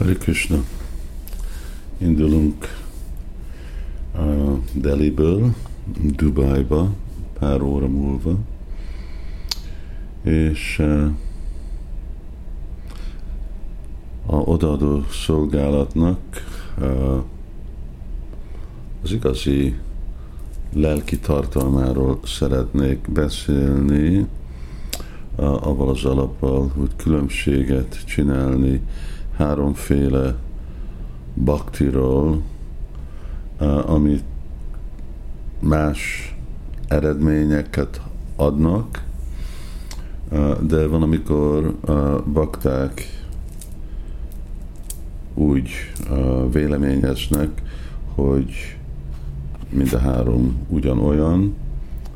Hare Krishna. Indulunk uh, Deliből, Dubájba pár óra múlva, és a odaadó szolgálatnak az igazi lelki tartalmáról szeretnék beszélni, uh, avval az alappal, hogy különbséget csinálni háromféle baktiról, amit más eredményeket adnak, de van, amikor bakták úgy véleményeznek, hogy mind a három ugyanolyan,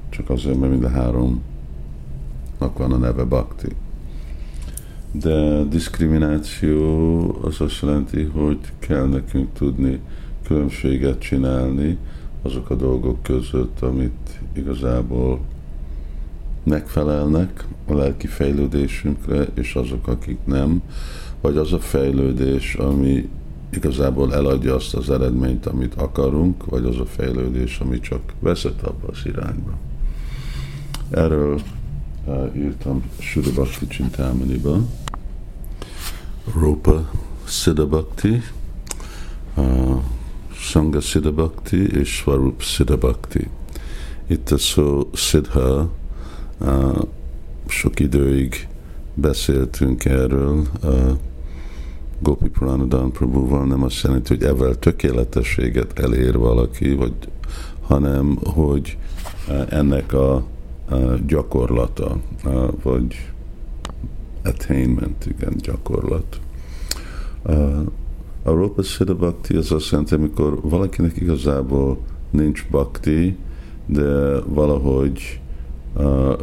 csak azért, mert mind a háromnak van a neve bakti de diszkrimináció az azt jelenti, hogy kell nekünk tudni különbséget csinálni azok a dolgok között, amit igazából megfelelnek a lelki fejlődésünkre, és azok, akik nem, vagy az a fejlődés, ami igazából eladja azt az eredményt, amit akarunk, vagy az a fejlődés, ami csak vezet abba az irányba. Erről uh, írtam Sudabakti Csintámaniban. Rupa Siddha Bhakti, uh, Sangha Siddha Bhakti és Swarup Siddha Bhakti. Itt a szó Siddha, uh, sok időig beszéltünk erről, uh, Gopi Pranadhan Prabhuval nem azt jelenti, hogy evel tökéletességet elér valaki, vagy, hanem hogy uh, ennek a gyakorlata, uh, vagy attainment, igen, gyakorlat. A Rupa Siddha Bhakti az azt jelenti, amikor valakinek igazából nincs bhakti, de valahogy uh,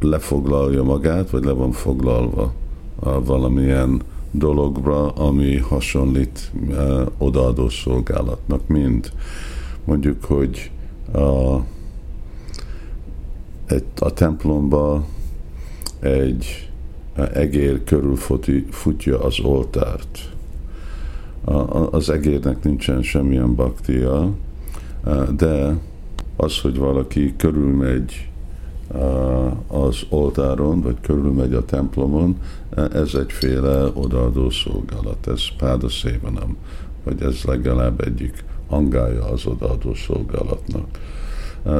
lefoglalja magát, vagy le van foglalva uh, valamilyen dologra, ami hasonlít uh, odaadó szolgálatnak, mint mondjuk, hogy uh, egy, a templomba egy egér körül futja az oltárt. Az egérnek nincsen semmilyen baktia, de az, hogy valaki körülmegy az oltáron, vagy körülmegy a templomon, ez egyféle odaadó szolgálat, ez páda szévenem, vagy ez legalább egyik angája az odaadó szolgálatnak.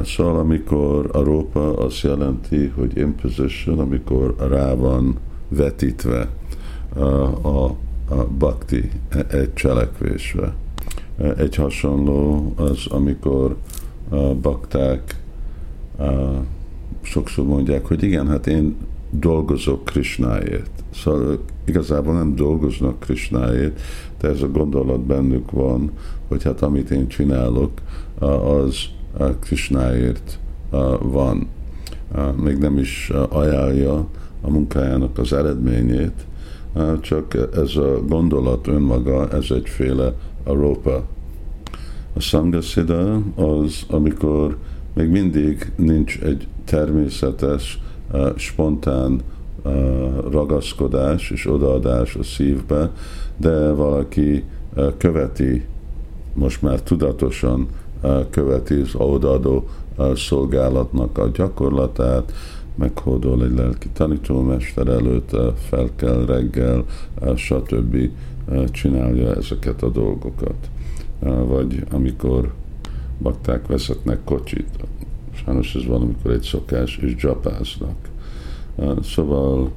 Szóval amikor a rópa azt jelenti, hogy imposition, amikor rá van vetítve a, a, a bakti egy cselekvésre. Egy hasonló az, amikor a bakták a, sokszor mondják, hogy igen, hát én dolgozok Krishnáért. Szóval igazából nem dolgoznak Krishnáért, de ez a gondolat bennük van, hogy hát amit én csinálok, az Krishnáért van. Még nem is ajánlja a munkájának az eredményét, csak ez a gondolat önmaga, ez egyféle aropa. A szangaszida az, amikor még mindig nincs egy természetes, spontán ragaszkodás és odaadás a szívbe, de valaki követi, most már tudatosan követi az odaadó szolgálatnak a gyakorlatát, meghódol egy lelki tanítómester előtt, fel kell reggel, stb. csinálja ezeket a dolgokat. Vagy amikor bakták vezetnek kocsit, sajnos ez valamikor egy szokás, és dzsapáznak. Szóval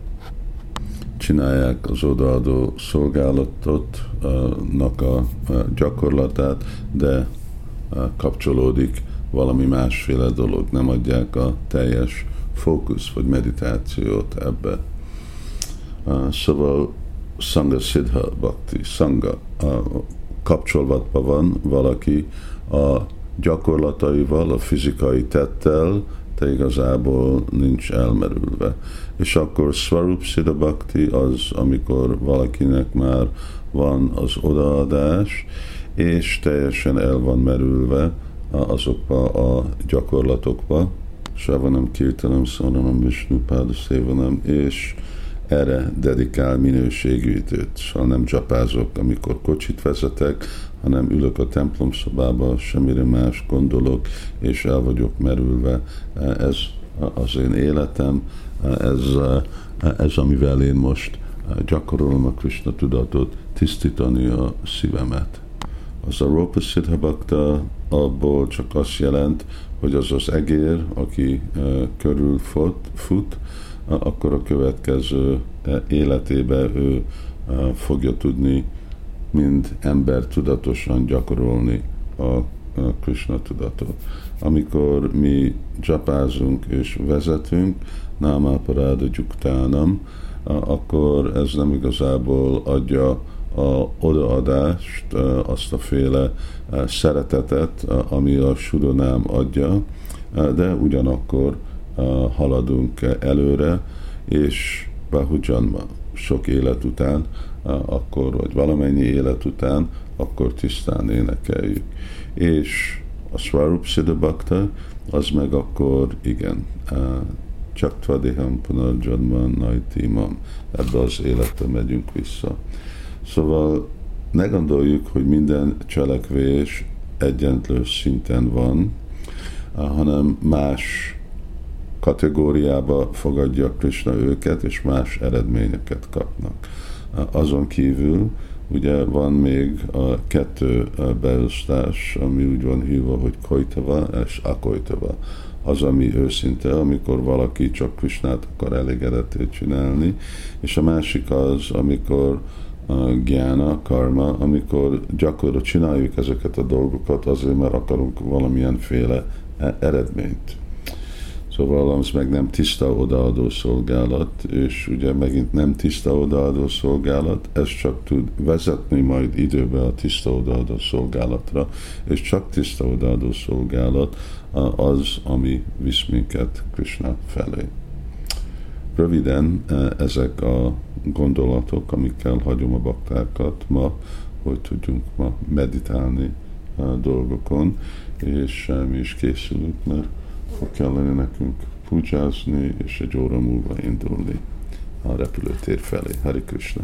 csinálják az odaadó szolgálatotnak a gyakorlatát, de kapcsolódik valami másféle dolog, nem adják a teljes fókusz vagy meditációt ebbe. Szóval Sangha Siddha Bhakti, Sangha kapcsolatban van valaki a gyakorlataival, a fizikai tettel, de igazából nincs elmerülve. És akkor Swarup Siddha Bhakti az, amikor valakinek már van az odaadás, és teljesen el van merülve azokba a gyakorlatokba, Savanam Kirtanam Sonanam Vishnu Szévanam, és erre dedikál minőségű időt. Szóval nem csapázok, amikor kocsit vezetek, hanem ülök a templom szobába, semmire más gondolok, és el vagyok merülve. Ez az én életem, ez, ez amivel én most gyakorolom a Krishna tudatot, tisztítani a szívemet. Az a Ropa Siddha Bhakta abból csak azt jelent, hogy az az egér, aki körül fut, fut akkor a következő életébe ő fogja tudni mind ember tudatosan gyakorolni a Krishna tudatot. Amikor mi japázunk és vezetünk, námáparáda gyuktánam, akkor ez nem igazából adja a odaadást, azt a féle szeretetet, ami a suronám adja, de ugyanakkor haladunk előre, és Bahujanma sok élet után, akkor, vagy valamennyi élet után, akkor tisztán énekeljük. És a Swarup Siddha az meg akkor igen, csak Tvadiham Punarjanman Naitimam, ebbe az életbe megyünk vissza. Szóval ne gondoljuk, hogy minden cselekvés egyenlő szinten van, hanem más kategóriába fogadja Krishna őket, és más eredményeket kapnak. Azon kívül ugye van még a kettő beosztás, ami úgy van hívva, hogy kojtava és akoitava. Az, ami őszinte, amikor valaki csak Krishnát akar elégedetét csinálni, és a másik az, amikor gyána, karma, amikor gyakorlatilag csináljuk ezeket a dolgokat azért, mert akarunk valamilyenféle e- eredményt. Szóval az meg nem tiszta odaadó szolgálat, és ugye megint nem tiszta odaadó szolgálat, ez csak tud vezetni majd időbe a tiszta odaadó szolgálatra, és csak tiszta odaadó szolgálat az, ami visz minket Krishna felé. Röviden e, ezek a gondolatok, amikkel hagyom a baktákat ma, hogy tudjunk ma meditálni a dolgokon, és mi is készülünk, mert fog kellene nekünk pujázni, és egy óra múlva indulni a repülőtér felé. Hari Krishna!